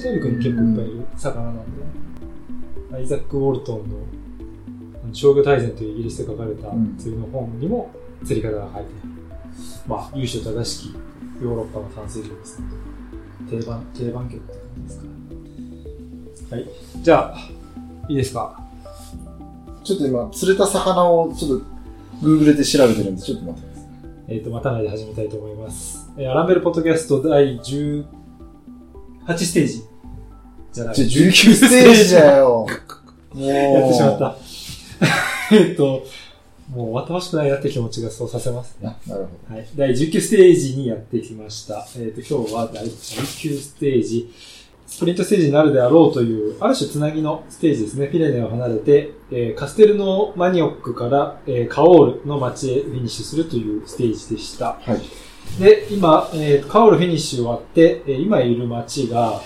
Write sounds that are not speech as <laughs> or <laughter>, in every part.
とか、ユーラシア大陸に結構いっぱいいる魚なんで、アイザック・ウォルトンの商業大全というイギリスで書かれたうん釣りの本にも釣り方が書いてある。まあ、優秀正しきヨーロッパの淡水魚ですね。定番、定番魚って感じですか。はい。じゃあ、いいですか？ちょっと今、釣れた魚をちょっと Google で調べてるんで、ちょっと待ってください。えっ、と、待たないで始めたいと思います。えーアランベルポッドキャスト第18ステージじゃない。じゃ19ステージだよ。もう。やってしまった。<laughs> えっと、もう終わってほしくないなって気持ちがそうさせますね。あなるほはい。第19ステージにやってきました。えっ、と、今日は第19ステージ。スプリントステージになるであろうという、ある種つなぎのステージですね。ピレネを離れて、えーカステルのマニオックから、えーカオールの街へフィニッシュするというステージでした。ど。はい。で、今、えーカオルフィニッシュ終わって、えー今いる街が、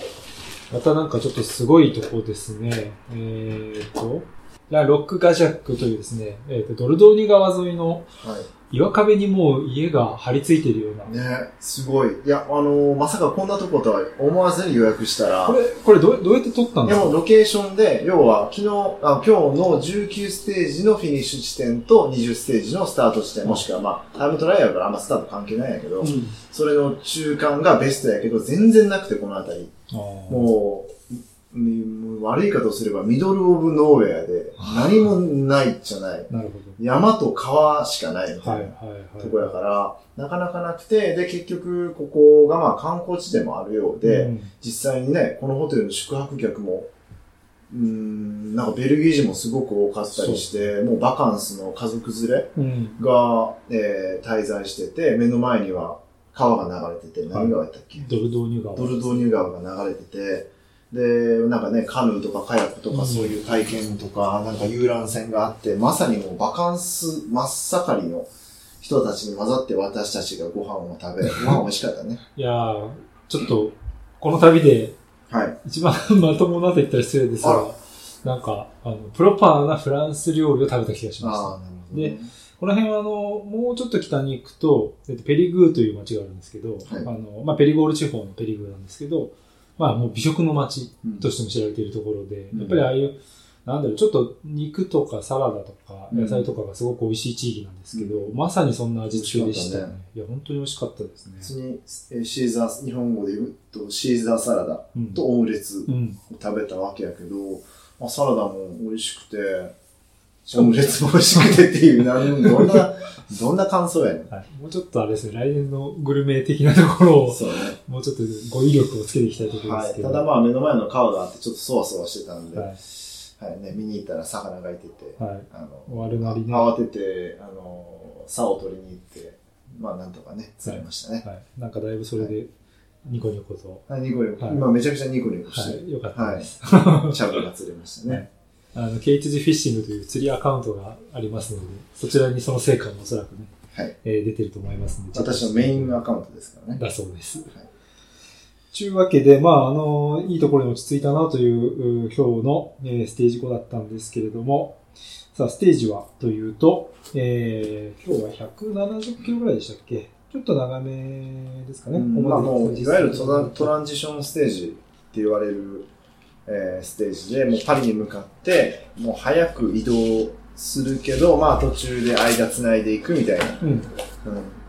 またなんかちょっとすごいとこですね。えーと、ラ・ロック・ガジャックというですね、えーと、ドルドーニ川沿いのはい。岩壁にもう家が張り付いているような。ねすごい。いや、あのーまさかこんなとことは思わずに予約したら、これ、これどうどうやって撮ったんですかでもロケーションで、要は昨日、あ今日の19ステージのフィニッシュ地点と20ステージのスタート地点、もしくはまあ、タイムトライアルからあんまスタート関係ないんやけど、うん。それの中間がベストやけど、全然なくて、この辺り。もう、うん悪い言い方をすれば、ミドルオブノーウェアで、何もないじゃない。なるほ山と川しかないみど。たはいいな。とこやから、なかなかなくて、で、結局、ここがまあ観光地でもあるようで、うん実際にね、このホテルの宿泊客も、うーん、なんかベルギー人もすごく多かったりして、もうバカンスの家族連れうん。が、えー滞在してて、目の前には川が流れてて、何川やったっけ、ドルドーニュ川。ドルドーニュ川が流れてて、で、なんかね、カヌーとかカヤックとうんかそういう体験とか、なんか遊覧船があって、まさにもうバカンス真っ盛りの人たちに混ざって私たちがご飯を食べ、<laughs> ご飯美味しかったね。いやー、ちょっと、この旅ではい。一番まともなと言ったら失礼ですあが、なんか、あの、プロパーなフランス料理を食べた気がしました。ね。でこの辺はあの、もうちょっと北に行くとペリグーという町があるんですけど、はいあの、まあ、ペリゴール地方のペリグーなんですけど、まあもう美食の町うんとしても知られているところで、うんやっぱりああいう、なんだろう、ちょっと肉とかサラダとかうん野菜とかがすごく美味しい地域なんですけど、まさにそんな味付けでしたね美味しかっ。いや、本当に美味しかったですね普。通にえーシーザー、日本語で言うとシーザーサラダうん。とオムレツうん。を食べたわけやけど、まあ、サラダも美味しくて、オムレツも美味しくてっていう、なんどんな、<laughs> どんな感想やねん。はい。もうちょっとあれですね、来年のグルメ的なところを、そうね。もうちょっと語彙力をつけていきたいところではい。すけど。ただまあ目の前の川があってちょっとそわそわしてたんで、ははいい。ね、見に行ったら魚がいてて、はい。あの、終わるなりね慌てて、あの、竿を取りに行って、まあなんとかね、釣れましたね。はい。なんかだいぶそれで、ニコニコと、はい、ニコニコ、はい今めちゃくちゃニコニコして、はい。よかったです。チャブが釣れましたね。あの、ケイツジフィッシングという釣りアカウントがありますので、そちらにその成果もおそらくね、はい。えー出てると思いますので。私のメインアカウントですからね。だそうです。はいちゅうわけで、まあ、あの、いいところに落ち着いたなという、う今日の、えーステージ5だったんですけれども、さあ、ステージはというと、えー、今日は170キロぐらいでしたっけ？ちょっと長めですかね。うんまあもう、いわゆるトラトンランジションステージって言われる、えーステージで、もうパリに向かって、もう早く移動するけど、まあ途中で間つないでいくみたいな。うん。うん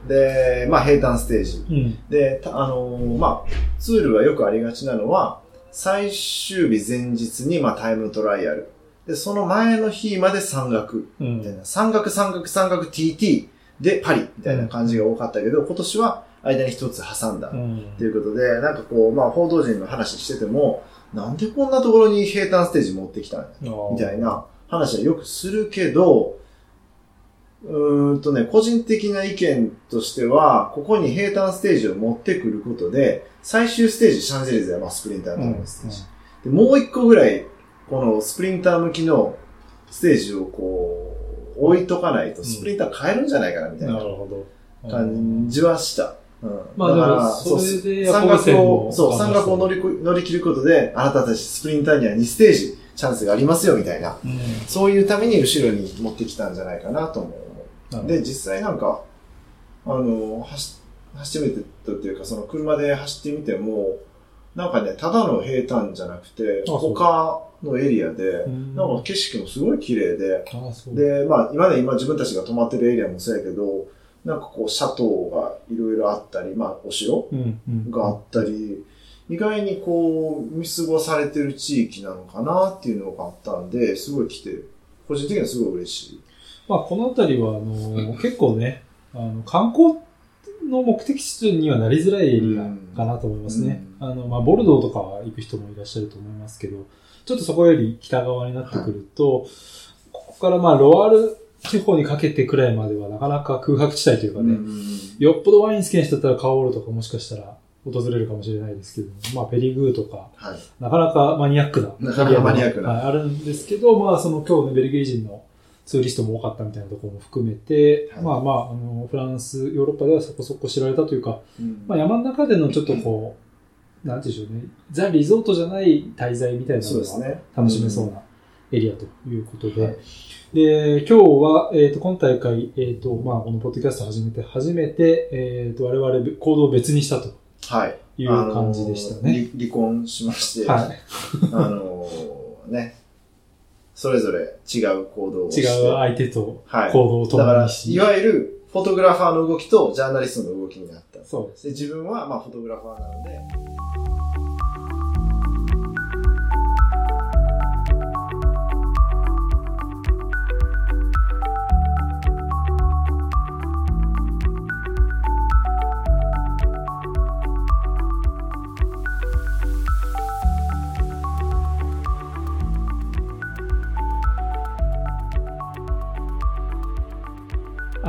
で、まあ平坦ステージ。うん。で、たあのーまあ、ツールがよくありがちなのは、最終日前日に、まあ、タイムトライアル。で、その前の日まで山岳。うん。みたいな。山岳、山岳、山岳 TT でパリみたいな感じが多かったけど、今年は間に一つ挟んだ。うんということで、なんかこう、まあ、報道陣の話してても、なんでこんなところに平坦ステージ持ってきたんや？みたいな話はよくするけど、うーんとね、個人的な意見としては、ここに平坦ステージを持ってくることで、最終ステージ、シャンゼリゼはまあスプリンターのステージ。でもう一個ぐらい、このスプリンター向きのステージをこう、置いとかないと、スプリンター変えるんじゃないかな、みたいな。感じはした。うん、まあだからでもそれでヤ山岳を、そう、山岳を乗りこ乗り切ることで、あなたたちスプリンターには2ステージチャンスがありますよ、みたいな。うん。そういうために後ろに持ってきたんじゃないかなと思う。で、実際なんか、あの、走走ってみてたっていうか、その車で走ってみても、なんかね、ただの平坦じゃなくて、他のエリアで、なんか景色もすごい綺麗で、で、まあ今ね、今自分たちが泊まってるエリアもそうやけど、なんかこう、シャトーがいろいろあったり、まあお城があったり、意外にこう、見過ごされてる地域なのかなっていうのがあったんで、すごい来て、個人的にはすごい嬉しい。まあこの辺りは、あの、結構ね、あの、観光の目的地にはなりづらいエリアかなと思いますね。うん、あの、まあ、ボルドーとかは行く人もいらっしゃると思いますけど、ちょっとそこより北側になってくると、はい、ここからまあ、ロワール地方にかけてくらいまではなかなか空白地帯というかね、うん、よっぽどワイン好きな人だったらカオールとかもしかしたら訪れるかもしれないですけど、まあ、ペリグーとか、はい、なかなかマニアックななかなかマニアックな、はい、あるんですけど、まあ、その今日ね、ベルギー人のツーリストも多かったみたいなところも含めて、はい、まあまあ、あの、フランス、ヨーロッパではそこそこ知られたというか、うん、まあ山の中でのちょっとこう、なんていうんでしょうね、ザ・リゾートじゃない滞在みたいなのが楽しめそうなエリアということで、はい、で、今日は、えっ、ー、と、今大会、えっ、ー、と、まあ、このポッドキャスト始めて、初めて、えっ、ー、と、我々行動を別にしたと。はい。いう感じでしたね。離婚しまして、はい。あのね、それぞれ違う行動をして。違う相手と行動を共にし、はい、だから、いわゆるフォトグラファーの動きとジャーナリストの動きになった。そうです。で自分はまあフォトグラファーなので、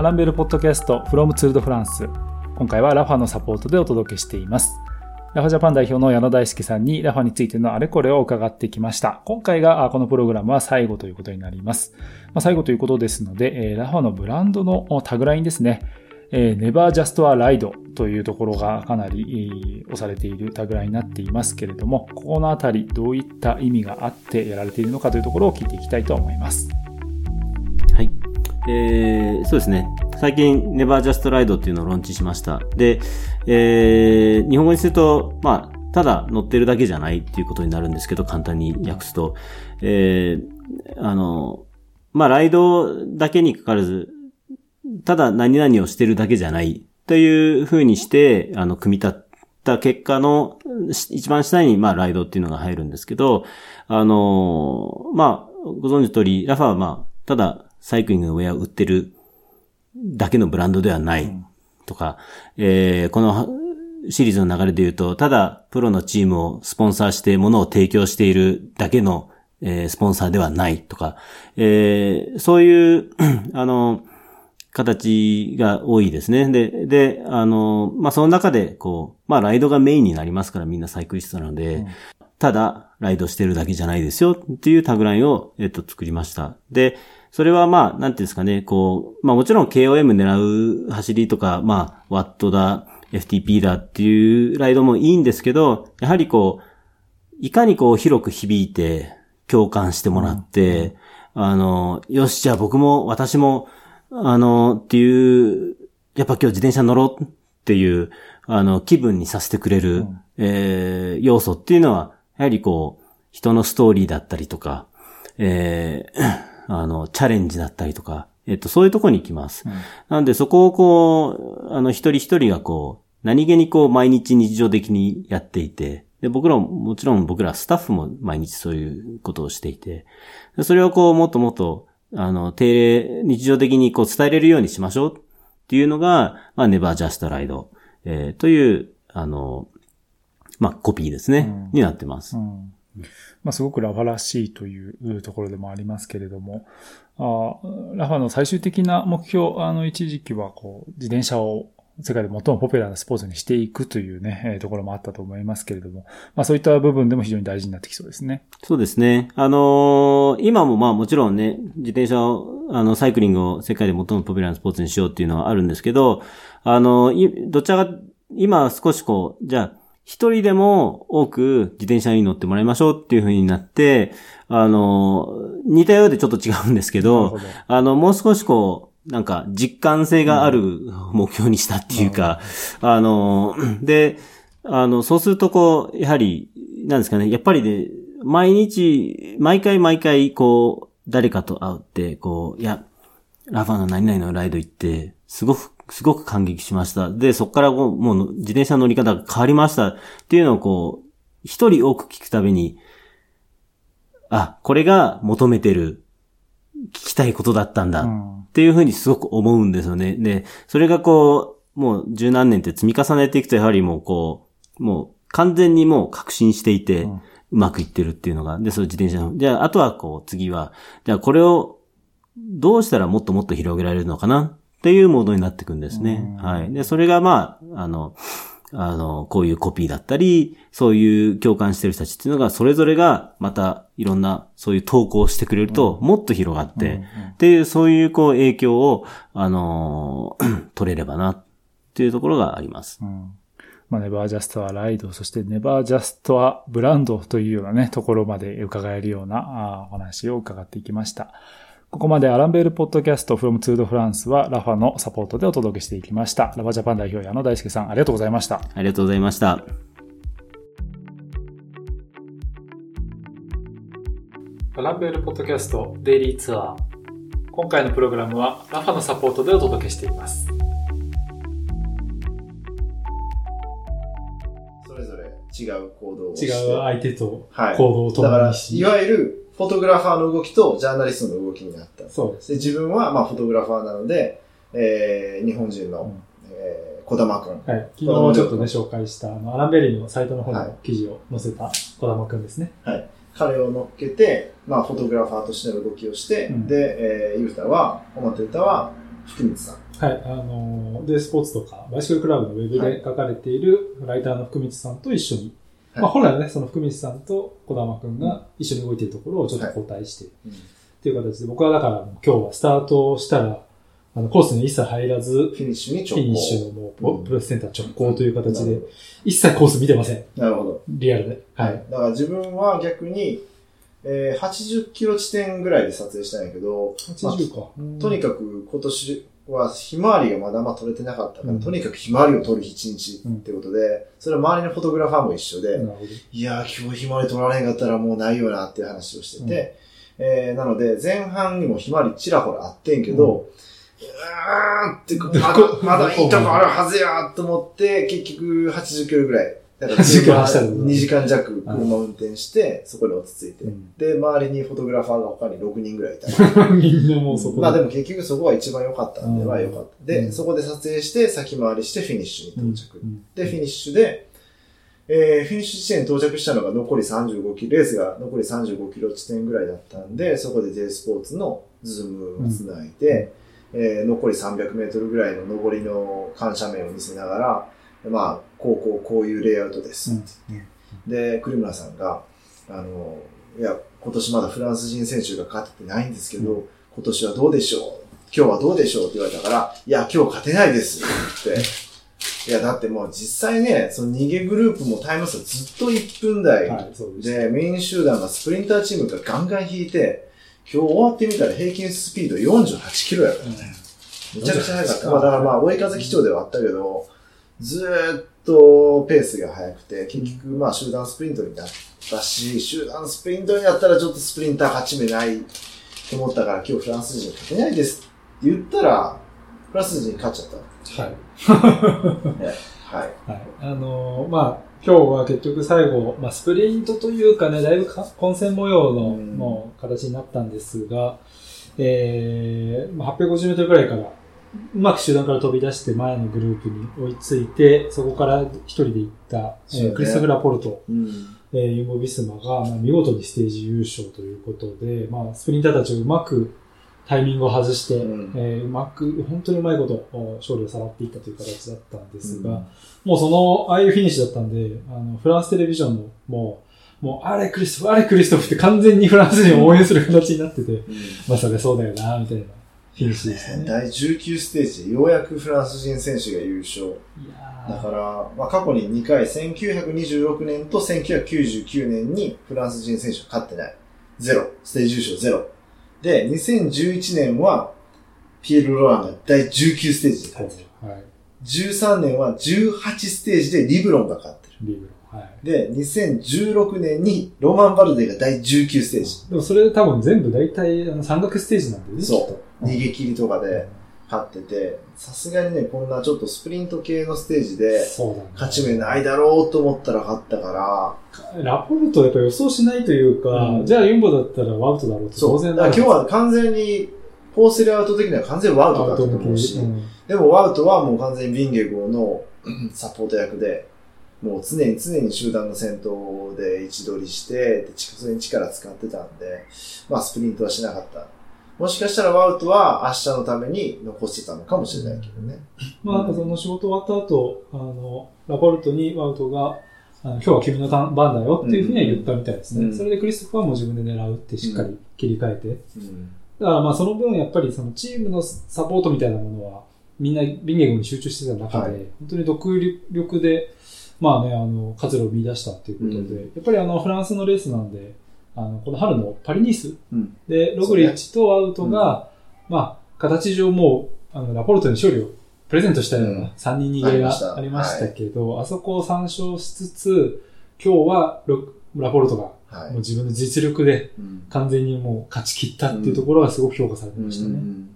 アランベールポッドキャスト from ツールドフランス。今回はラファのサポートでお届けしています。ラファジャパン代表の矢野大輔さんにラファについてのあれこれを伺ってきました。今回がこのプログラムは最後ということになります。まあ、最後ということですので、ラファのブランドのタグラインですね。Never Just a Ride というところがかなり押されているタグラインになっていますけれども、ここのあたりどういった意味があってやられているのかというところを聞いていきたいと思います。えー、そうですね。最近 Never Just Ride っていうのをローンチしました。で、えー、日本語にすると、まあ、ただ乗ってるだけじゃないっていうことになるんですけど、簡単に訳すと、えー、あの、まあ、ライドだけにかかわらず、ただ何々をしてるだけじゃないという風にして、あの、組み立った結果の、一番下に、まあ、ライドっていうのが入るんですけど、あの、まあ、ご存知の通り、ラファはまあ、ただ、サイクリングのウェアを売ってるだけのブランドではないとか、うん、えー、このシリーズの流れで言うと、ただプロのチームをスポンサーして物を提供しているだけの、えー、スポンサーではないとか、えー、そういう <clears throat> あの、形が多いですね。で、で、あの、まあ、その中で、こう、まあ、ライドがメインになりますからみんなサイクリストなので、うん、ただ、ライドしてるだけじゃないですよっていうタグラインを、えっと、作りました。で、それはまあ、なんていうんですかね、こう、まあもちろん KOM 狙う走りとか、まあ、ワットだ、FTP だっていうライドもいいんですけど、やはりこう、いかにこう広く響いて、共感してもらって、うん、あの、よし、じゃあ僕も、私も、あの、っていう、やっぱ今日自転車乗ろうっていう、あの、気分にさせてくれる、うん、えー、要素っていうのは、やはりこう、人のストーリーだったりとか、えー、あの、チャレンジだったりとか、えっと、そういうとこに行きます。うん、なんで、そこをこう、あの、一人一人がこう、何気にこう、毎日日常的にやっていて、で、僕らも、もちろん僕らスタッフも毎日そういうことをしていて、それをこう、もっともっと、あの、定例、日常的にこう、伝えれるようにしましょうっていうのが、まあ、never just ride、えー、という、あの、まあ、コピーですね、うん、になってます。うんまあ、すごくラファらしいというところでもありますけれども、あラファの最終的な目標、あの、一時期は、こう、自転車を世界で最もポピュラーなスポーツにしていくというね、えー、ところもあったと思いますけれども、まあそういった部分でも非常に大事になってきそうですね。そうですね。あのー、今もまあもちろんね、自転車を、あの、サイクリングを世界で最もポピュラーなスポーツにしようっていうのはあるんですけど、あのー、どちらか、今少しこう、じゃあ、一人でも多く自転車に乗ってもらいましょうっていう風になって、あの、似たようでちょっと違うんですけど、あの、もう少しこなんか実感性がある目標にしたっていうか、あの、で、あの、そうするとこう、やはり、なんですかね、やっぱりね、毎日、毎回毎回、こう、誰かと会って、こう、いや、ラファの何々のライド行って、すごく、すごく感激しました。で、そこからもう、もう自転車乗り方が変わりましたっていうのをこう、一人多く聞くたびに、あ、これが求めてる、聞きたいことだったんだっていうふうにすごく思うんですよね。で、それがこう、もう十何年って積み重ねていくとやはりもうこう、もう完全にもう確信していて、うまくいってるっていうのが、で、その自転車の、じゃあ、あとはこう、次は、じゃあこれをどうしたらもっともっと広げられるのかなっていうモードになっていくんですね。はい。で、それがまあ、あの、あの、こういうコピーだったり、そういう共感してる人たちっていうのが、それぞれがまたいろんな、そういう投稿をしてくれると、もっと広がって、っていう、そういうこう影響を、あの、<clears throat> 取れればな、っていうところがあります。うんまあ、ネバージャストはライド、そしてネバージャストはブランドというようなね、ところまで伺えるようなお話を伺っていきました。ここまでアランベールポッドキャスト from ツードフランスはラファのサポートでお届けしていきました。ラバジャパン代表矢野大輔さん、ありがとうございました。ありがとうございました。アランベールポッドキャストデイリーツアー。今回のプログラムはラファのサポートでお届けしています。違う行動をして。違う相手と行動を共にし、はい、だから、いわゆるフォトグラファーの動きとジャーナリストの動きになった。そうです。で自分は、まあ、フォトグラファーなので、えー、日本人の、うん、えー、小玉くん。はい。昨日ちょっとね、紹介した、あの、アランベリーのサイトの方の記事を載せた小玉くんですね。はい。彼を乗っけて、まあ、フォトグラファーとしての動きをして、うん、で、えー、ユータは、表歌は、福光さん。はい、あの、で、スポーツとか、バイシクルクラブのウェブで書かれているライターの福光さんと一緒にまあ、本来はね、その福光さんと小玉くんが一緒に動いているところをちょっと交代して、っていう形で、僕はだから今日はスタートしたら、あの、コースに一切入らず、フィニッシュに直行。フィニッシュのもう、プロレスセンター直行という形で、一切コース見てません。なるほど。リアルで。はい。だから自分は逆に、えー、80キロ地点ぐらいで撮影したんやけど、80か、まあ、とにかく今年は、ひまわりがまだま取れてなかったから、うん、とにかくひまわりを撮る一日ってことで、うん、それは周りのフォトグラファーも一緒で、いやー、今日ひまわり撮られへんかったらもうないよなっていう話をしてて、うん、えー、なので、前半にもひまわりちらほらあってんけど、うーんって、まだ、まだいいとこあるはずやと思って、結局80キロぐらいだから時間2時間弱車運転して、そこで落ち着いて、うん、で、周りにフォトグラファーが他に6人ぐらいいた。<laughs> みんなもうそこまあでも結局そこは一番良かったんで、は良かった。で、うん、そこで撮影して、先回りしてフィニッシュに到着。うん、で、フィニッシュで、えー、フィニッシュ地点に到着したのが残り35キロ、レースが残り35キロ地点ぐらいだったんで、そこで J スポーツのズームをつないで、えー、残り300メートルぐらいの上りの緩斜面を見せながら、まあ、こうこうこういうレイアウトです。うん、で、栗村さんが、あの、いや、今年まだフランス人選手が勝っててないんですけど、うん、今年はどうでしょう？今日はどうでしょうって言われたから、いや、今日勝てないですって。いや、だってもう実際ね、その逃げグループもタイム差ずっと1分台、はい、でメイン集団がスプリンターチームがガンガン引いて、今日終わってみたら平均スピード48キロやからね。めちゃくちゃ速かった。まあだからまあ追い風基調ではあったけど、ずっとペースが速くて、結局まあ集団スプリントになったし、集団スプリントになったらちょっとスプリンター勝ち目ないと思ったから今日フランス人勝てないですって言ったら、フランス人勝っちゃった。はい。<laughs> はい。はい。あのー、まあ、今日は結局最後、まあ、スプリントというかね、だいぶ混戦模様の、もう形になったんですが、えー、まあ、850メートルぐらいからうまく集団から飛び出して前のグループに追いついて、そこから一人で行った、ね、えー、クリストフ・ラポルト、うん、えー、ユンボ・ビスマが、まあ、見事にステージ優勝ということで、まあ、スプリンターたちをうまくタイミングを外して、うん、えー、うまく、本当にうまいこと勝利をさらっていったという形だったんですが、うん、もうその、ああいうフィニッシュだったんで、あの、フランステレビジョンも、もう、もう、あれクリストフ、あれクリストフって完全にフランス人を応援する形になってて、うん、まあそれそうだよな、みたいな。フィニッシュでしたね。第19ステージでようやくフランス人選手が優勝。だから、まあ、過去に2回、1926年と1999年にフランス人選手は勝ってない。ゼロ。ステージ優勝ゼロ。で、2011年は、ピエール・ロランが第19ステージで勝ってる。はい。13年は18ステージでリブロンが勝ってる。リブロ。はい。で、2016年にロマン・バルデが第19ステージ。でもそれ多分全部大体あの山岳ステージなんだよね。そう。逃げ切りとかで勝ってて、さすがにね、こんなちょっとスプリント系のステージで。勝ち目ないだろうと思ったら勝ったから、ラポルトはやっぱ予想しないというか、うんじゃあユンボだったらワウトだろうって。当然だ今日は完全に、フォースレアウト的には完全にワウトだったと思うし、うんでもワウトはもう完全にビンゲゴのうんサポート役で、もう常に常に集団の先頭で位置取りして、でそれに力使ってたんで、まあスプリントはしなかった。もしかしたらワウトは明日のために残してたのかもしれないけどね。<laughs> まあなんかその仕事終わった後、あの、ラポルトにワウトが、あの今日は君の番だよっていうふうには言ったみたいですね。うんそれでクリストフはもう自分で狙うってしっかり切り替えて。うん。だからまあその分やっぱりそのチームのサポートみたいなものはみんなビンゲゴに集中してた中で、はい本当に独力で、まあね、あの、活路を見出したっていうことで、うやっぱりあのフランスのレースなんで、あの、この春のパリニースうん。で、ログリッチとアウトが、まあ、形上もう、あの、ラポルトに勝利をプレゼントしたよううんな3人逃げがあありりましたけど、あそこを参照しつつ、今日はロラポルトがはいもう。自分の実力でうん完全にもう勝ち切ったっていうところがすごく評価されてましたね。うん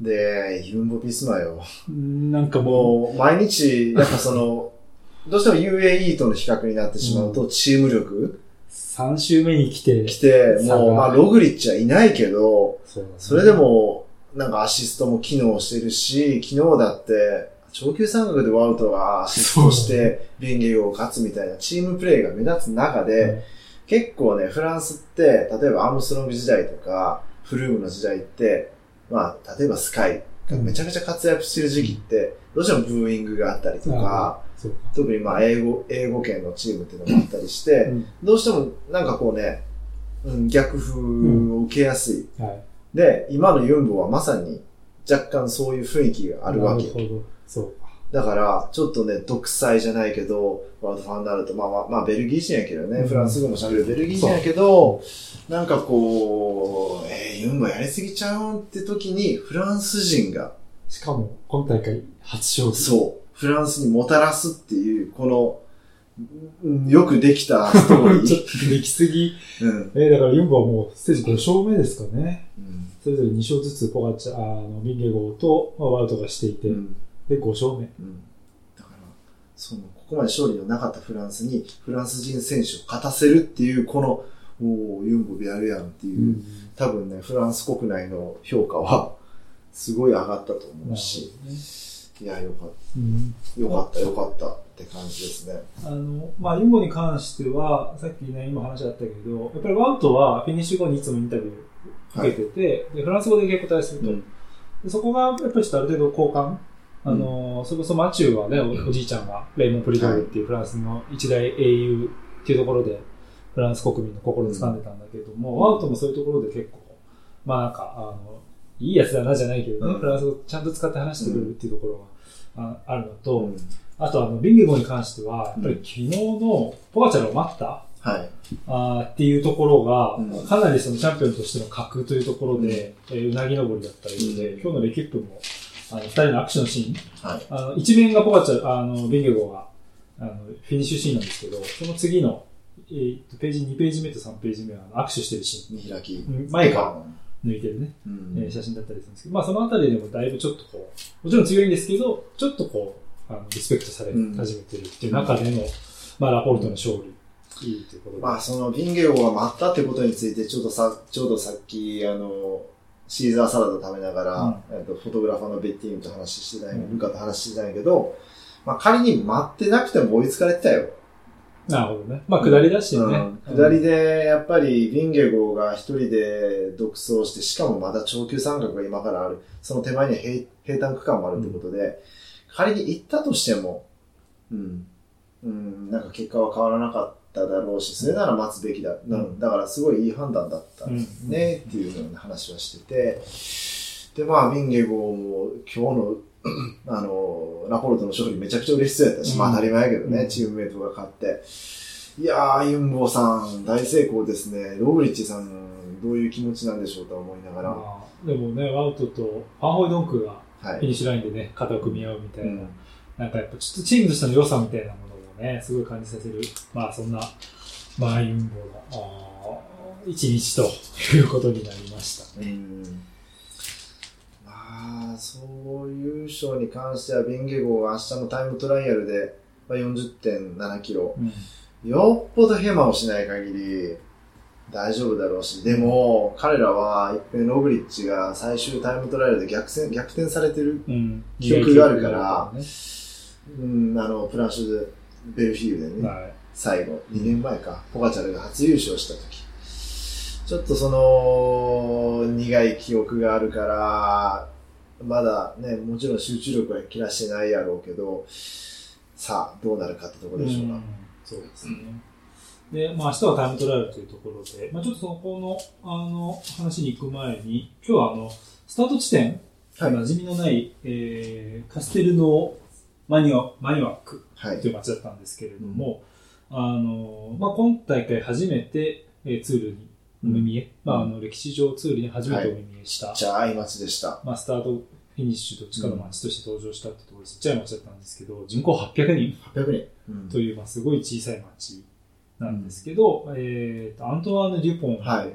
で、ユンボ・ビスマよ。なんかももう、毎日、やっぱその、どうしても UAE との比較になってしまうと、チーム力う、3週目に来て、来て、もう、まあ、ログリッチはいないけど、それでも、なんかアシストも機能してるし、昨日だって、長級三角でワウトがアシストして、ビンゲを勝つみたいなチームプレーが目立つ中で、結構ね、フランスって、例えばアームストロング時代とか、フルームの時代って、まあ、例えばスカイがめちゃくちゃ活躍してる時期って、どうしてもブーイングがあったりとか。特にまあ、英語、英語圏のチームっていうのもあったりして、うんどうしてもなんかこうね、うん、逆風を受けやすい。はい。で、今のユンボはまさに若干そういう雰囲気があるわけな。るほど。そうか。だから、ちょっとね、独裁じゃないけど、ワールドファンになると、まあまあ、まあ、ベルギー人やけどね、うんフランス語も喋るベルギー人やけど、なんかこう、えー、ユンボやりすぎちゃうんって時に、フランス人が、しかも、今大会初勝利。そう、フランスにもたらすっていう、この、うんよくできたストーリ <laughs> ちょっー。とできすぎ。うん。えー、だからユンボはもうステージ5勝目ですかね。うんそれぞれ2勝ずつポガチャ、あの、ビンゲゴーと、まあ、ワウトがしていて、うんで、5勝目。うんだから、その、ここまで勝利のなかったフランスに、フランス人選手を勝たせるっていう、この、おーユンボでやるやんっていう、多分ね、フランス国内の評価は、すごい上がったと思うし、いや、よかっうん。た、よかった、よかったって感じですね。あの、まあ、ユンボに関しては、さっきね、今話あったけど、やっぱりワウトはフィニッシュ後にいつもインタビュー受けてて、でフランス語で結構答えすると、うん。でそこがやっぱりちょっとある程度交換、あの、それこそマチューはね、おおじいちゃんがレイモン・プリドールっていうフランスの一大英雄っていうところで、フランス国民の心を掴んでたんだけれども、ワウトもそういうところで結構、まあなんか、あの、いいやつだなじゃないけどね、うんフランス語ちゃんと使って話してくれるっていうところがああるのと、うんあとあの、ビンゲゴに関しては、やっぱり昨日のポガチャルを待ったはい。あーっていうところが、うんかなりそのチャンピオンとしての格というところで、えーうなぎ登りだったりで、うん今日のレキップも、あの、二人のアクションシーン、はい。あの、一面がポガチャル、あの、ビンゲゴが、あの、フィニッシュシーンなんですけど、その次の、えーとページ2ページ目と3ページ目は握手してるシ見開き。ーン。前から抜いてるね、うん。えー写真だったりするんですけど、まあそのあたりでもだいぶちょっとこう、もちろん強いんですけど、ちょっとこう、あのリスペクトされうん。始めてるっていう中での、まあラポルトの勝利、いいということで。まあ、そのビンゲオが待ったってことについて、ちょっとさ、ちょうどさっき、あの、シーザーサラダ食べながら、えっとフォトグラファーのベッティーンと話してたんや、うんルカと話してたんやけど、まあ仮に待ってなくても追いつかれてたよ。なるほどね。まあ下りだしね。うん下りで、やっぱりビンゲゴが一人で独走して、しかもまだ長級三角が今からある。その手前には平平坦区間もあるってことで、仮に行ったとしても、うん、うん、なんか結果は変わらなかっただろうし、それなら待つべきだ。うん、だからすごいいい判断だったうんね、っていうような話はしてて、で、まあ、ビンゲゴも今日の、あの、ラポルトの勝利めちゃくちゃ嬉しそうやったし、うんまあ当たり前やけどね、うんチームメイトが勝って。いやー、ユンボーさん、大成功ですね。ログリッチさん、どういう気持ちなんでしょうと思いながら。はまあ、でもね、ワウトとファンホイドンクがフィニッい。シュラインでね、肩を組み合うみたいな、うんなんかやっぱちょっとチームとしての良さみたいなものをね、すごい感じさせる、まあそんな、まあユンボの、一日ということになりましたね。うんまあ、そう優勝に関しては、ビンゲゴが明日のタイムトライアルで、まあ、40.7キロ。うんよっぽどヘマをしない限り、大丈夫だろうし、でも、彼らは、一遍ログリッチが最終タイムトライアルで逆転逆転されてる、うん。記憶があるからね。うん、あの、プランシュで、ベルフィーユでね、はい。最後、2年前か、ポガチャルが初優勝した時。ちょっとその、苦い記憶があるから、まだね、もちろん集中力は切らしてないやろうけど、さあ、どうなるかってところでしょうか。うんそうですね。で、まあ明日はタイムトライアルというところで、まあちょっとそのこの、あの、話に行く前に、今日はあの、スタート地点、はい馴染みのない、えー、カステルのマニュア、マニュアックはいと。いう街だったんですけれども、あの、まあ今大会初めて、えーツールにお目見え、まああの、歴史上ツールに初めてお目見えした、じゃあ、い街でした。まあスタート、フィニッシュどっちかの街として登場したってところでちっちゃい街だったんですけど、人口800人800人。うん。という、まあ、すごい小さい町なんですけど、えーとアントワーヌ・デュポンという、はい。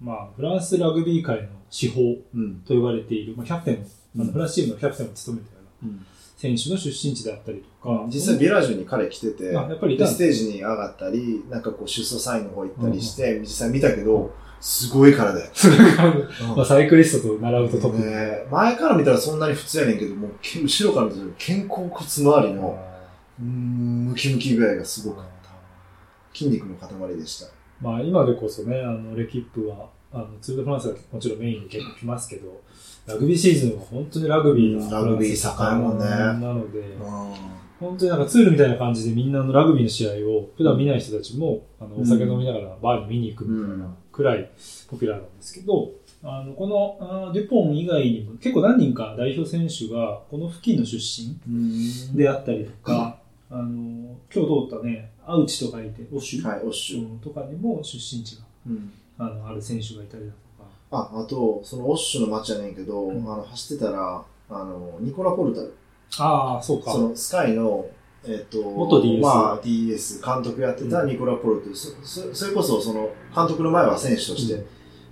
まあ、フランスラグビー界の司法うん。と呼ばれている、まあ、キャプテンを、あうん。のフランスチームのキャプテンを務めたような選手の出身地であったりとか、実際、ビラージュに彼来てて、あやっぱりステージに上がったり、なんかこう、出走サインの方行ったりして、実際見たけど、すごい体や。まあ、サイクリストと習うと特に。ね前から見たらそんなに普通やねんけど、もうけ後ろから見たら肩甲骨周りの、うーん、ムキムキ具合がすごかった。筋肉の塊でした。まあ、今でこそね、あの、レキップは、あの、ツール・ド・フランスがもちろんメインで結構来ますけど、ラグビーシーズンは本当にラグビーが、うんラグビー盛んもんねなので、う本当になんかツールみたいな感じでみんなのラグビーの試合を普段見ない人たちも、あのうんお酒飲みながらバーに見に行くみたいなくらいポピュラーなんですけど、あのこのデュポン以外にも結構何人か代表選手がこの付近の出身んであったりとか、あの今日通ったね、アウチとかいて、オシュ、はい、オッシュ。うんとかにも出身地がうんあのある選手がいたりだとか、あ、あと、そのオッシュの街やねんけど、うんあの、走ってたら、あの、ニコラ・ポルタル。ああ、そうか。そのスカイの、えっ、と、元 DS まあ DS 監督やってたニコラ・ポルト。ル、そそそれこそその監督の前は選手として、うん。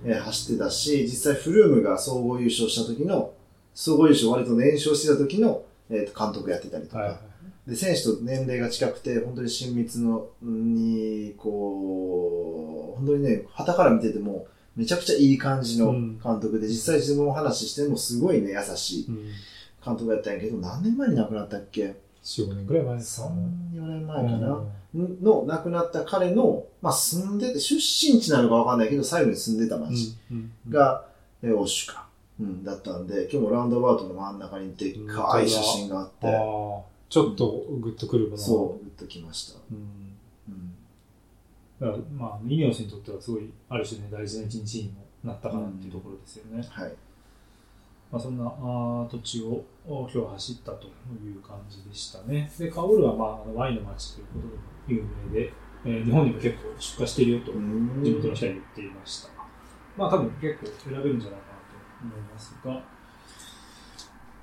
えー走ってたし、実際フルームが総合優勝した時の、総合優勝割と年少してた時の、えーと監督やってたりとか、はいはいで、選手と年齢が近くて、本当に親密の、に、こう、本当にね、旗から見てても、めちゃくちゃいい感じのうん。監督で、実際自分の話してもすごいね、優しいうん、監督やったんやけど、何年前に亡くなったっけ？4、5年くらい前ですかね。3、4年前かな、の亡くなった彼の、まあ住んでて、出身地なのかわかんないけど、最後に住んでた町うんうん。が、えーオッシュか、うん、だったんで、今日もラウンドアバウトの真ん中にでっかい写真があって、ちょっとグッとくるものそう、グッときました。うん。うん。だからまあ、イニオスにとってはすごい、ある種ね、大事な一日にもなったかなっていうところですよね。はい。まあ、そんなあー土地をお今日は走ったという感じでしたね。で、カオルは、まあ、ワインの街ということで有名で、えー日本にも結構出荷しているよと、うん地元の人は言っていました。まあ、多分結構選べるんじゃないかなと思いますが、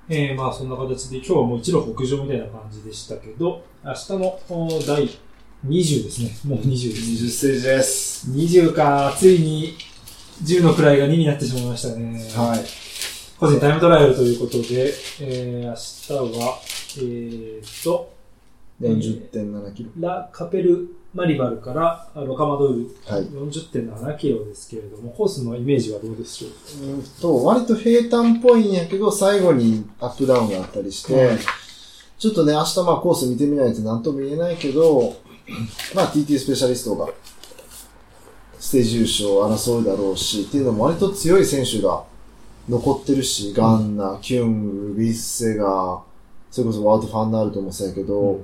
えー、まあ、そんな形で今日はもう一路北上みたいな感じでしたけど、明日のお第20ですね。もう20です。20ステージです。20か、ついに10の位が2になってしまいましたね。はい。個人タイムトライアルということで、えー、明日は、えー、と、40.7キロ。ラ・カペル・マリバルからあロカマドールはい。40.7キロですけれども、コースのイメージはどうでしょう？うんと、割と平坦っぽいんやけど、最後にアップダウンがあったりして、はいちょっとね、明日まあコース見てみないと何とも言えないけど、<clears throat> まあ TT スペシャリストがステージ優勝を争うだろうし、っていうのも割と強い選手が残ってるし、ガンナ、キュング、ビッセガ、それこそワウト・ファンナールトもそうやけど、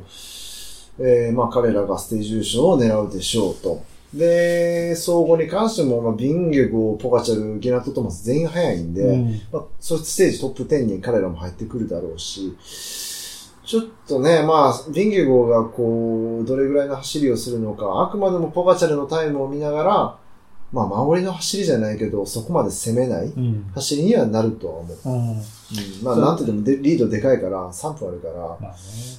えーまあ彼らがステージ優勝を狙うでしょうと。で、総合に関しても、まあ、ビンゲゴ、ポガチャル、ゲナト・トマス全員速いんで、うん。まあ、そステージトップ10に彼らも入ってくるだろうし、ちょっとね、まあ、ビンゲゴーがこう、どれぐらいの走りをするのか、あくまでもポガチャルのタイムを見ながら、まあ、守りの走りじゃないけど、そこまで攻めないうん。走りにはなるとは思う。うん。うん、まあ、なんて言ってもでリードでかいから、3分あるから、まあね。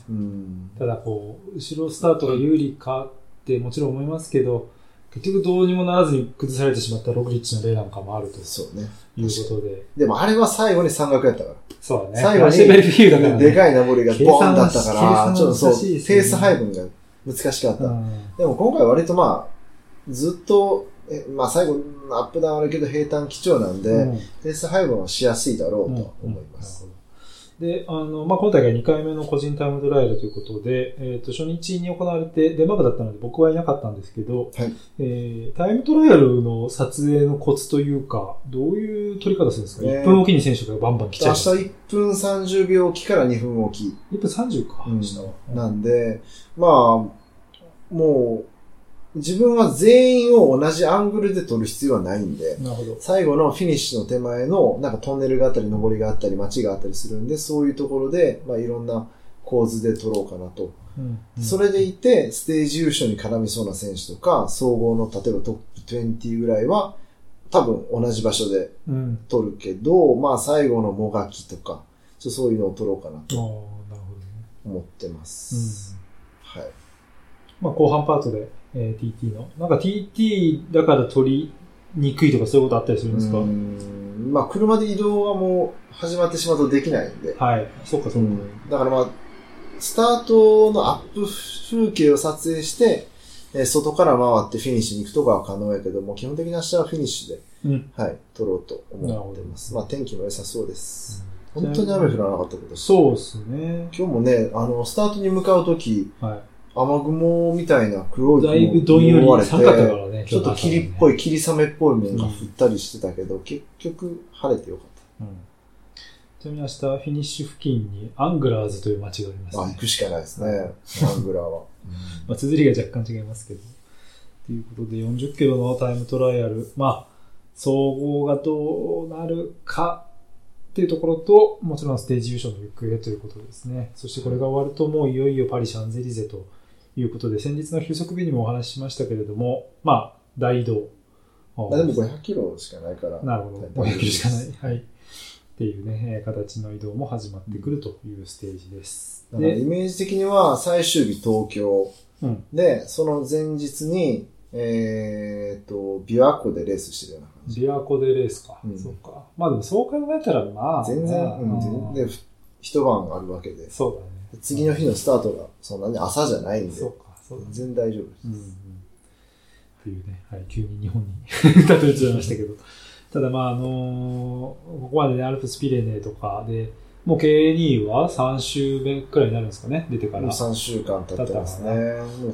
うん。ただこう、後ろスタートが有利かってもちろん思いますけど、結局どうにもならずに崩されてしまったログリッチの例なんかもあるとそうね。いうことで。でも、あれは最後に山岳やったから。そうだね。最後にね。でかい登りがボーンだったから、ちょっとそう、ペース配分が難しかった。うんでも今回割とまあ、ずっと、えまあ最後のアップダウンあるけど平坦基調なんで、うんペース配分はしやすいだろうと思います。うんなるほどで、あの、まあ、今大会2回目の個人タイムトライアルということで、えっ、と、初日に行われてデンマークだったので僕はいなかったんですけど、はいえータイムトライアルの撮影のコツというか、どういう撮り方するんですか、ね ?1 分おきに選手がバンバン来ちゃ明日う。1分30秒おきから2分おき、1分30か、うん。なんで、まあ、もう、自分は全員を同じアングルで撮る必要はないんで、なるほど。最後のフィニッシュの手前の、なんかトンネルがあったり、上りがあったり、街があったりするんで、そういうところで、まあいろんな構図で撮ろうかなと。うんそれでいて、ステージ優勝に絡みそうな選手とか、総合の例えばトップ20ぐらいは、多分同じ場所でうん。撮るけど、まあ最後のもがきとか、ちょそういうのを撮ろうかなとなるほどね。思ってます。はい。まあ、後半パートで、えー TT の。なんか TT だから撮りにくいとかそういうことあったりするんですか？まあ車で移動はもう始まってしまうとできないんで、はい。そうか、そうか。だからまあ、スタートのアップ風景を撮影して、えー外から回ってフィニッシュに行くとかは可能やけども、基本的に明日はフィニッシュで、うん。はい、撮ろうと思ってます。まあ天気も良さそうです。本当に雨降らなかったことそうですね。今日もね、あの、スタートに向かうとき、は雨雲みたいな黒いい。だいぶ雲どんより寒かったからね、ちょっと霧っい。ぽい、霧雨っぽい面が降ったりしてたけど、結局晴れてよかっうんちなみに明日、フィニッシュ付近にアングラーズという街がありますた。あ、ね行。くしかないですね、アングラーは。まあ、綴りが若干違いますけど。ということで、40キロのタイムトライアル。まあ、総合がどうなるかっていうところと、もちろんステージ優勝の行方ということですね。そしてこれが終わると、もういよいよパリ・シャンゼリゼということで、先日の休息日にもお話ししましたけれども、まあ、大移動。まあでも500キロしかないから。なるほど。500キロしかない。はい。っていうね、えー形の移動も始まってくるというステージです。イメージ的には最終日東京うん。で、その前日に、えっ、と、琵琶湖でレースしてるような感じ。琵琶湖でレースか。うんそうか。まあでもそう考えたら、まあ。全然、まあうん、全然、で一晩あるわけで。そうだね。次の日のスタートがそんなに朝じゃないんでそう、か、そう。全然大丈夫です。うんうん。っていうね、はい、急に日本に <laughs> 例えちゃいましたけど。ただまああのーここまでね、アルプスピレネーとかで、もう K2 は3週目くらいになるんですかね、出てから。もう3週間経ってますね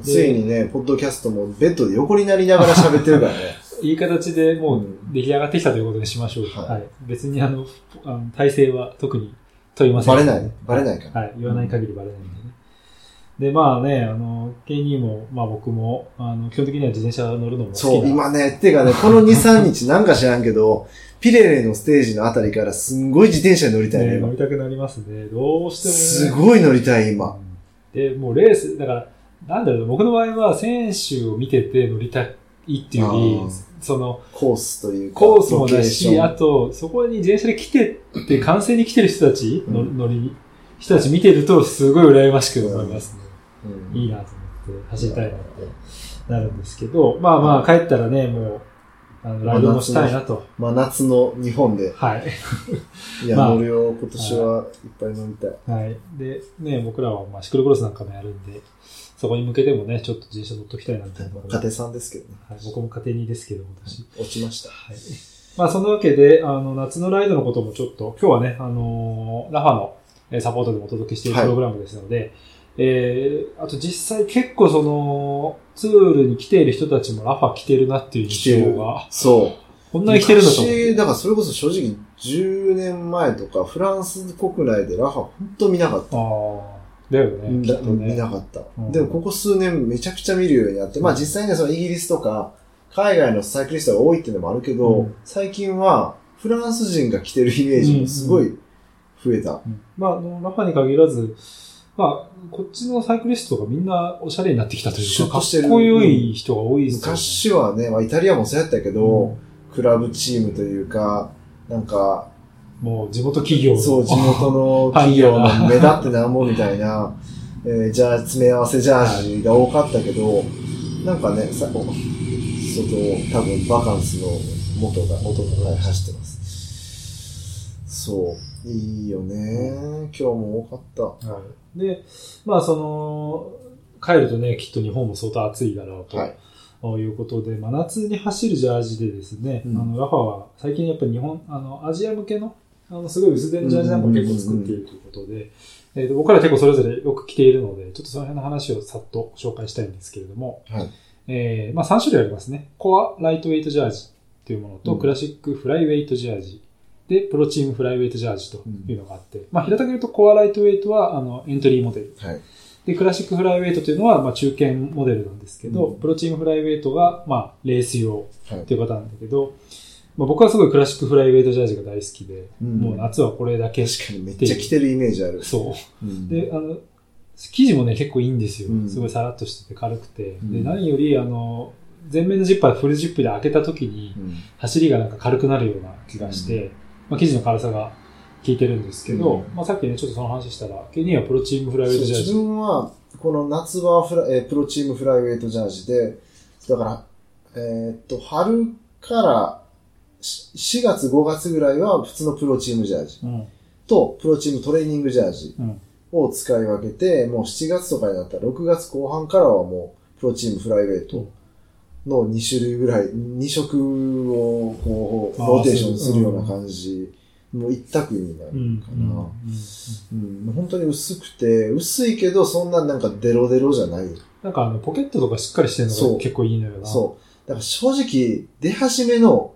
ついにね、ポッドキャストもベッドで横になりながら喋ってるからね。<laughs> いい形でもううん出来上がってきたということにしましょう。はいはい。別にあの、あの体制は特に問いません。バレない、バレないから。はい。言わない限りバレないんでね。で、まあね、あの、K2 も、まあ僕も、あの、基本的には自転車乗るのも好きなそう、今ね、っていうかね、この2、3日 <laughs> なんか知らんけど、ピレネのステージのあたりからすんごい自転車に乗りたいね、乗りたくなりますね。どうしても、ね。すごい乗りたい、今。で、もうレース、だから、なんだろう、僕の場合は選手を見てて乗りたいっていうよりその、コースというか。コースもだし、あと、そこに自転車で来てって、完成に来てる人たち、のうん乗りに、人たち見てると、すごい羨ましく思いますね。うんいいなと思って、走りたいなってなるんですけど、まあまあ、帰ったらね、もう、あの、ライドもしたいなと。真夏の日本で。はい。<laughs> いや、まあ乗るよ、今年はいっぱい乗りたい。はい。で、ね、僕らは、まあ、シクロクロスなんかもやるんで、そこに向けてもね、ちょっと自転車乗っときたいなみたいな家庭さんですけどね。はい、僕も家庭にですけど、今年。落ちました。はい。まあ、そんなわけで、あの、夏のライドのこともちょっと、今日はね、あのーラファのえーサポートでもお届けしているはいプログラムですので、えー、あと実際結構その、ツールに来ている人たちもラファ来てるなっていう印象が、そう。こんなに来てるんだと思って。昔だからそれこそ正直10年前とかフランス国内でラファ本当見なかった。ああ、だよね。だとね。見なかった、うん。でもここ数年めちゃくちゃ見るようになって、まあ実際にはそのイギリスとか海外のサイクリストが多いっていうのもあるけど、うん。最近はフランス人が来てるイメージもすごい増えた。うん。まあ、あの、ラファに限らず、まあ、こっちのサイクリストがみんなおしゃれになってきたというか、かっこよい人が多いですよね。昔はね、まあイタリアもそうやったけど、うん。クラブチームというか、なんか、もう地元企業のそう、地元の企業の目立ってなんぼみたいな、<laughs> えー、じゃあ、詰め合わせジャージが多かったけど、なんかね、さ外、多分バカンスの元が、元が、はい、走ってます。そう。いいよね。今日も多かった。はい。で、まあその、帰るとね、きっと日本も相当暑いだろうと。はい。ということで、真夏に走るジャージでですね、うんあの、ラファは最近やっぱり日本、あの、アジア向けの、あの、すごい薄手のジャージなんかも結構作っているということで、えーと僕ら結構それぞれよく着ているので、ちょっとその辺の話をさっと紹介したいんですけれども、はい。えーまあ3種類ありますね。コアライトウェイトジャージというものと、うんクラシックフライウェイトジャージ。で、プロチームフライウェイトジャージというのがあって、まあ平たく言うとコアライトウェイトはあのエントリーモデル。はい。で、クラシックフライウェイトというのは、まあ、中堅モデルなんですけど、うんプロチームフライウェイトが、まあ、レース用はいという方なんだけど、まあ、僕はすごいクラシックフライウェイトジャージが大好きで、うんもう夏はこれだけ。確かにめっちゃ着てるイメージある。そう。うんで、あの、生地もね、結構いいんですよ。うんすごいさらっとしてて軽くて。うんで、何より、あの、前面のジッパーフルジップで開けた時に、うん走りがなんか軽くなるような気がして、まあ、生地の軽さが効いてるんですけど、うんまあ、さっきね、ちょっとその話したら、ケニーはプロチームフライウェイトジャー自ジ。分は、この夏はフラ、えープロチームフライウェイトジャージで、だから、えーっと、春からし4月5月ぐらいは普通のプロチームジャージうん。とプロチームトレーニングジャージうん。を使い分けて、もう7月とかになったら6月後半からはもうプロチームフライウェイトの2種類ぐらい、2色をこう、ローテーションするような感じ、もう一択になるかうん。な。うん、本当に薄くて、薄いけど、そんななんかデロデロじゃない。なんかあの、ポケットとかしっかりしてるのが結構いいのよな。そう。だから正直、出始めの、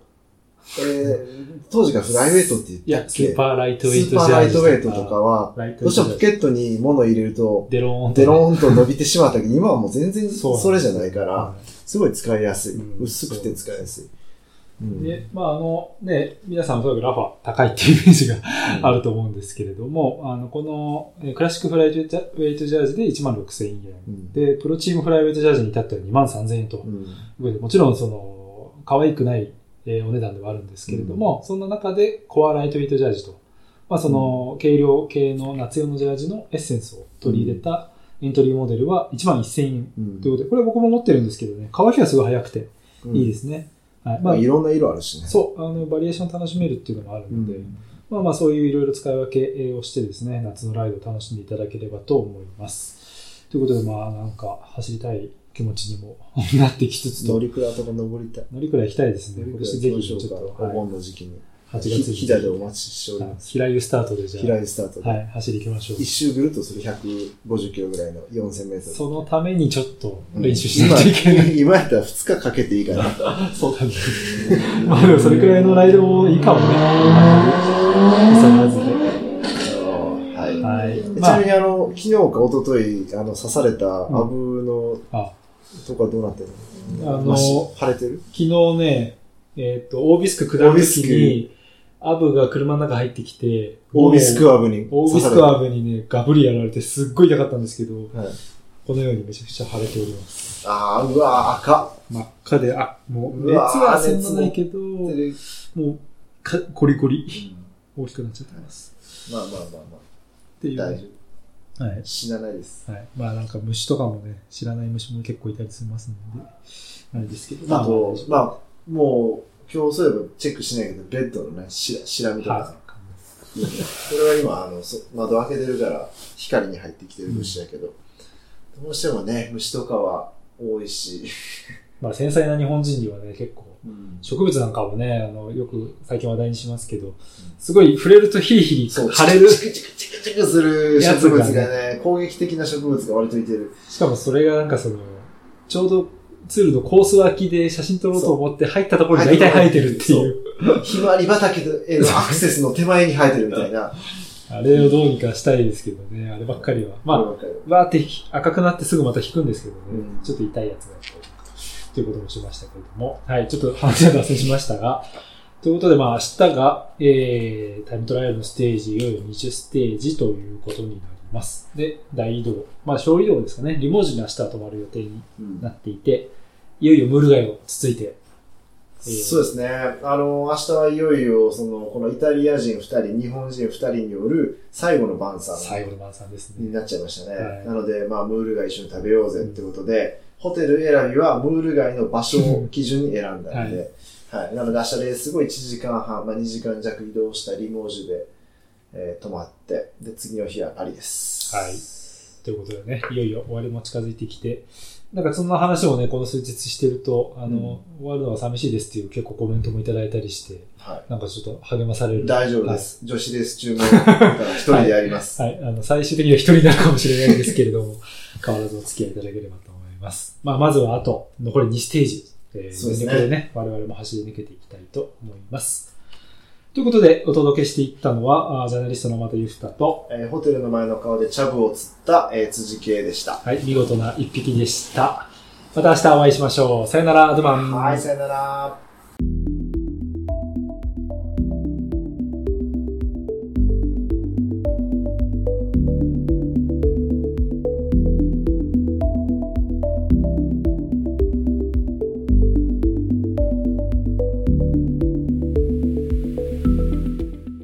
えー、当時からフライウェイトって言っいや、スーパーライトウェイスーパーライトウェイトとかは、どうしてもポケットに物を入れると、デローンとね。デローンと伸びてしまったけど、今はもう全然それじゃないから、はすごい使いやすい。うん。薄くて使いやすい。うん。いで、まああの、ね、皆さんおそらくラファ高いっていうイメージがあると思うんですけれども、あの、この、えークラシックフライウェイトジャージで1万6000円。うん。で、プロチームフライウェイトジャージに至っては2万3000円と。うん。もちろん、その、可愛くない、えーお値段ではあるんですけれども、そんな中でコアライトイトジャージと、まあその、軽量系の夏用のジャージのエッセンスを取り入れたエントリーモデルは1万1000円うんということで、これ僕も持ってるんですけどね、乾きがすごい早くてうんいいですね。はい。まあ、いろんな色あるしね。そう、あの、バリエーション楽しめるっていうのがあるうので、ん。まあまあそういういろいろ使い分けをしてですね、夏のライドを楽しんでいただければと思います。ということで、まあなんか走りたい気持ちにも <laughs> なってきつつと、乗り倉とか登りたい。乗りくらい行きたいですね。今年ぜ。ひちょっと、おはい、盆の時期に。8月に。ひ飛騨でお待ちしておりはいます。平湯スタートでじゃあ、平井スタートで。はい、走り行きましょう一。周ぐるっとする150キロぐらいの4000メートル。そのためにちょっと練習しないといけない。今今やったら2日かけていいかな。<laughs> そうだね。まあでもそれくらいのライドもいいかもね。急がずで。はい。はい。ちまあなみにあの、昨日か一昨日あの、刺されたアブのあ、とかどうなってるあの、の昨腫れてる？日ね、えっ、と、オービスク下るときに、アブが車の中入ってきて、オービスクアブにオービスクアブにね、ガブリやられてすっごい痛かったんですけど、はい。このようにめちゃくちゃ腫れております。ああ、うわー赤。真っ赤で、あ、もう、熱はそんなないけど、もでう、かコリコリ、大きくなっちゃってます。まあまあまあまっていう、あ、大丈夫。はい。死なないです。はい。まあなんか虫とかもね、知らない虫も結構いたりしますので、あれですけど。あと、まあ、もう、今日そういえばチェックしないけど、ベッドのね、しら、しらみとはか。これは今、あの、そ窓開けてるから、光に入ってきてる虫やけど、どうしてもね、虫とかは多いし、い。<laughs> まあ繊細な日本人にはね、結構、植物なんかもね、あの、よく最近話題にしますけど、すごい触れるとヒリヒリそう、腫れる。チクチクチクチクするやつ植物がね、攻撃的な植物が割といてる。しかもそれがなんかその、ちょうどツールのコース脇で写真撮ろうと思って入ったところに大体生えてるっていう。ひまわり畑へのアクセスの手前に生えてるみたいな。あれをどうにかしたいですけどね、あればっかりは。まあ、わーって赤くなってすぐまた引くんですけどね、うんちょっと痛いやつがやっぱりということもしましたけれども、はい、ちょっと話は脱線しましたが、ということで、まあ明日が、えー、タイムトライアルのステージ、いよいよ20ステージということになります。で、大移動。まあ、小移動ですかね。リモージに明日は泊まる予定になっていて、いよいよムール貝をつついて、えーそうですね。あの、明日はいよいよ、その、このイタリア人2人、日本人2人による最後の晩餐最後の晩餐ですね。になっちゃいましたね。はいなので、まあ、ムール貝一緒に食べようぜってことで、ホテル選びはムール貝の場所を基準に選んだので、はい。なので、明日ですごい1時間半、まあ、2時間弱移動したリモージュで、えー泊まって、で、次の日はありです。はいということでね、いよいよ終わりも近づいてきて、なんかそんな話をね、この数日してると、あの、終わるのは寂しいですっていう結構コメントもいただいたりして、はい。なんかちょっと励まされる。大丈夫です。女子レース中も、一人でやります。はい。あの、最終的には一人になるかもしれないんですけれども、<laughs> 変わらずお付き合いいただければとます。まあ、まずはあと、残り2ステージ、えー、全力でね、我々も走り抜けていきたいと思います。ということで、お届けしていったのは、ジャーナリストの又ゆふたと、えーホテルの前の川でチャブを釣った、えー辻系でした。はい、見事な一匹でした。また明日お会いしましょう。さよなら、アドマン。はい、さよなら。